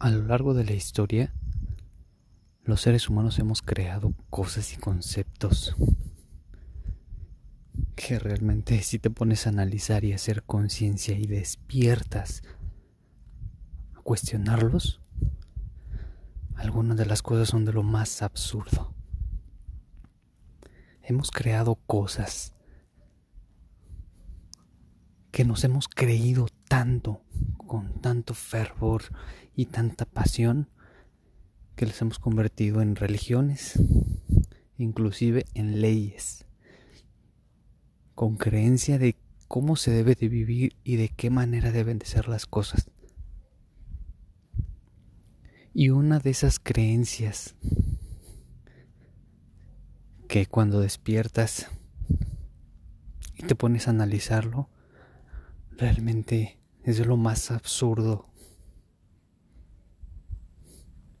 A lo largo de la historia, los seres humanos hemos creado cosas y conceptos que realmente si te pones a analizar y a hacer conciencia y despiertas a cuestionarlos, algunas de las cosas son de lo más absurdo. Hemos creado cosas que nos hemos creído tanto, con tanto fervor y tanta pasión, que les hemos convertido en religiones, inclusive en leyes, con creencia de cómo se debe de vivir y de qué manera deben de ser las cosas. Y una de esas creencias que cuando despiertas y te pones a analizarlo, realmente es lo más absurdo.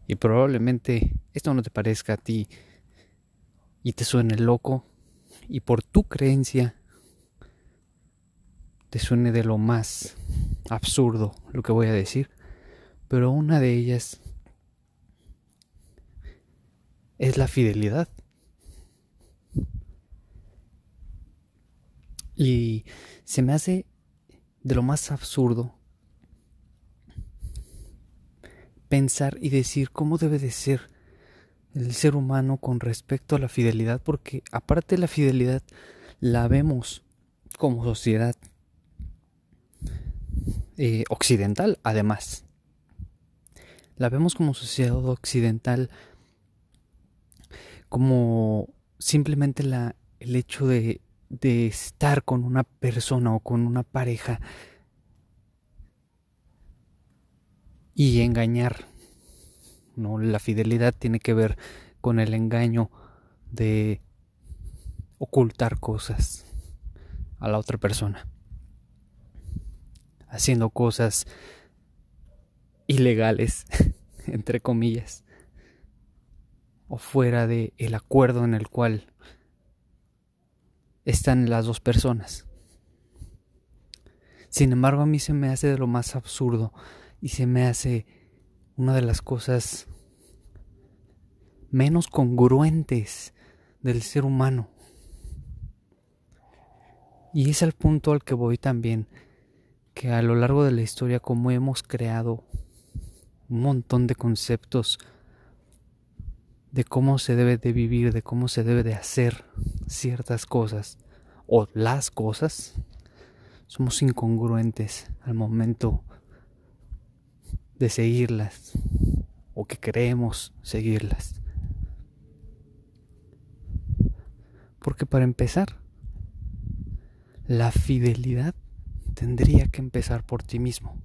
Y probablemente esto no te parezca a ti y te suene loco y por tu creencia te suene de lo más absurdo lo que voy a decir, pero una de ellas es la fidelidad. Y se me hace de lo más absurdo pensar y decir cómo debe de ser el ser humano con respecto a la fidelidad, porque aparte de la fidelidad la vemos como sociedad eh, occidental, además. La vemos como sociedad occidental como simplemente la, el hecho de de estar con una persona o con una pareja y engañar. No, la fidelidad tiene que ver con el engaño de ocultar cosas a la otra persona. Haciendo cosas ilegales, entre comillas, o fuera de el acuerdo en el cual están las dos personas. Sin embargo, a mí se me hace de lo más absurdo y se me hace una de las cosas menos congruentes del ser humano. Y es el punto al que voy también, que a lo largo de la historia como hemos creado un montón de conceptos de cómo se debe de vivir, de cómo se debe de hacer ciertas cosas o las cosas, somos incongruentes al momento de seguirlas o que creemos seguirlas. Porque para empezar, la fidelidad tendría que empezar por ti mismo.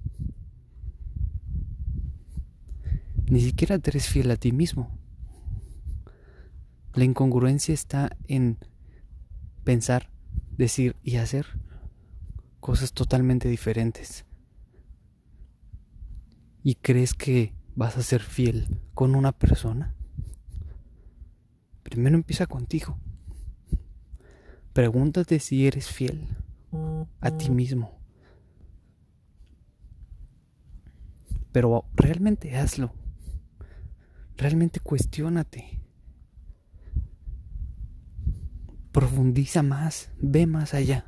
Ni siquiera eres fiel a ti mismo. La incongruencia está en pensar, decir y hacer cosas totalmente diferentes. ¿Y crees que vas a ser fiel con una persona? Primero empieza contigo. Pregúntate si eres fiel a ti mismo. Pero realmente hazlo. Realmente cuestiónate. Profundiza más, ve más allá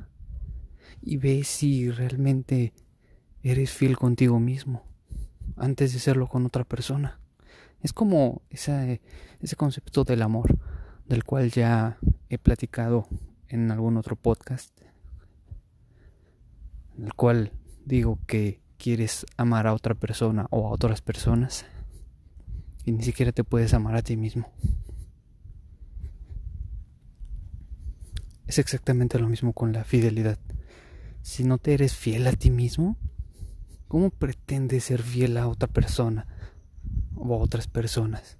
y ve si realmente eres fiel contigo mismo antes de serlo con otra persona. Es como ese, concepto del amor, del cual ya he platicado en algún otro podcast, en el cual digo que quieres amar a otra persona o a otras personas y ni siquiera te puedes amar a ti mismo. Es exactamente lo mismo con la fidelidad. Si no te eres fiel a ti mismo, ¿cómo pretendes ser fiel a otra persona o a otras personas?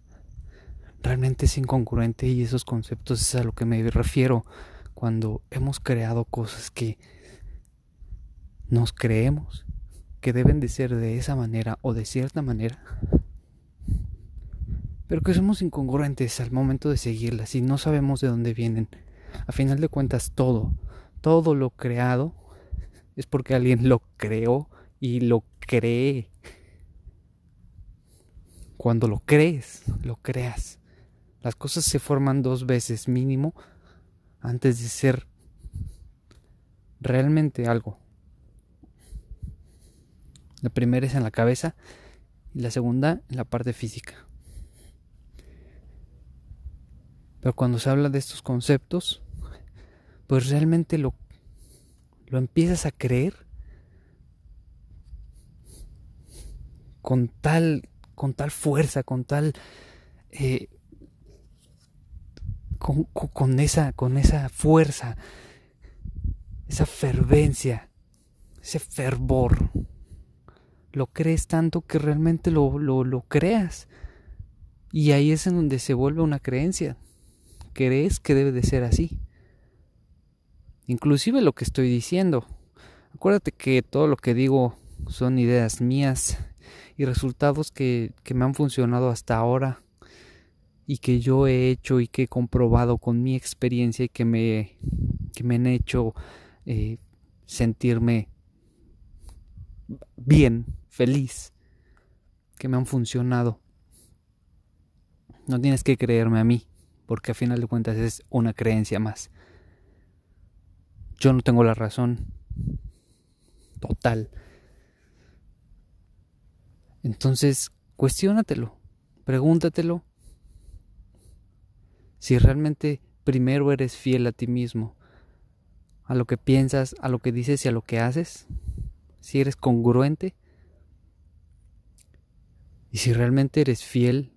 Realmente es incongruente y esos conceptos es a lo que me refiero cuando hemos creado cosas que nos creemos que deben de ser de esa manera o de cierta manera, pero que somos incongruentes al momento de seguirlas y no sabemos de dónde vienen a final de cuentas todo, todo lo creado es porque alguien lo creó y lo cree. Cuando lo crees, lo creas. Las cosas se forman dos veces mínimo antes de ser realmente algo. La primera es en la cabeza y la segunda en la parte física. Pero cuando se habla de estos conceptos, pues realmente lo, lo empiezas a creer con tal, con tal fuerza, con tal eh, con, esa, con esa fuerza, esa fervencia, ese fervor. Lo crees tanto que realmente lo, lo, lo creas. Y ahí es en donde se vuelve una creencia. Crees que debe de ser así. Inclusive lo que estoy diciendo. Acuérdate que todo lo que digo son ideas mías y resultados que, que me han funcionado hasta ahora y que yo he hecho y que he comprobado con mi experiencia y que me, que me han hecho eh, sentirme bien, feliz, que me han funcionado. No tienes que creerme a mí, porque a final de cuentas es una creencia más. Yo no tengo la razón total. Entonces, cuestiónatelo, pregúntatelo si realmente primero eres fiel a ti mismo, a lo que piensas, a lo que dices y a lo que haces, si eres congruente y si realmente eres fiel,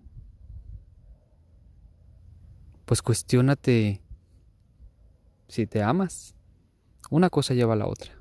pues cuestiónate si te amas. Una cosa lleva a la otra.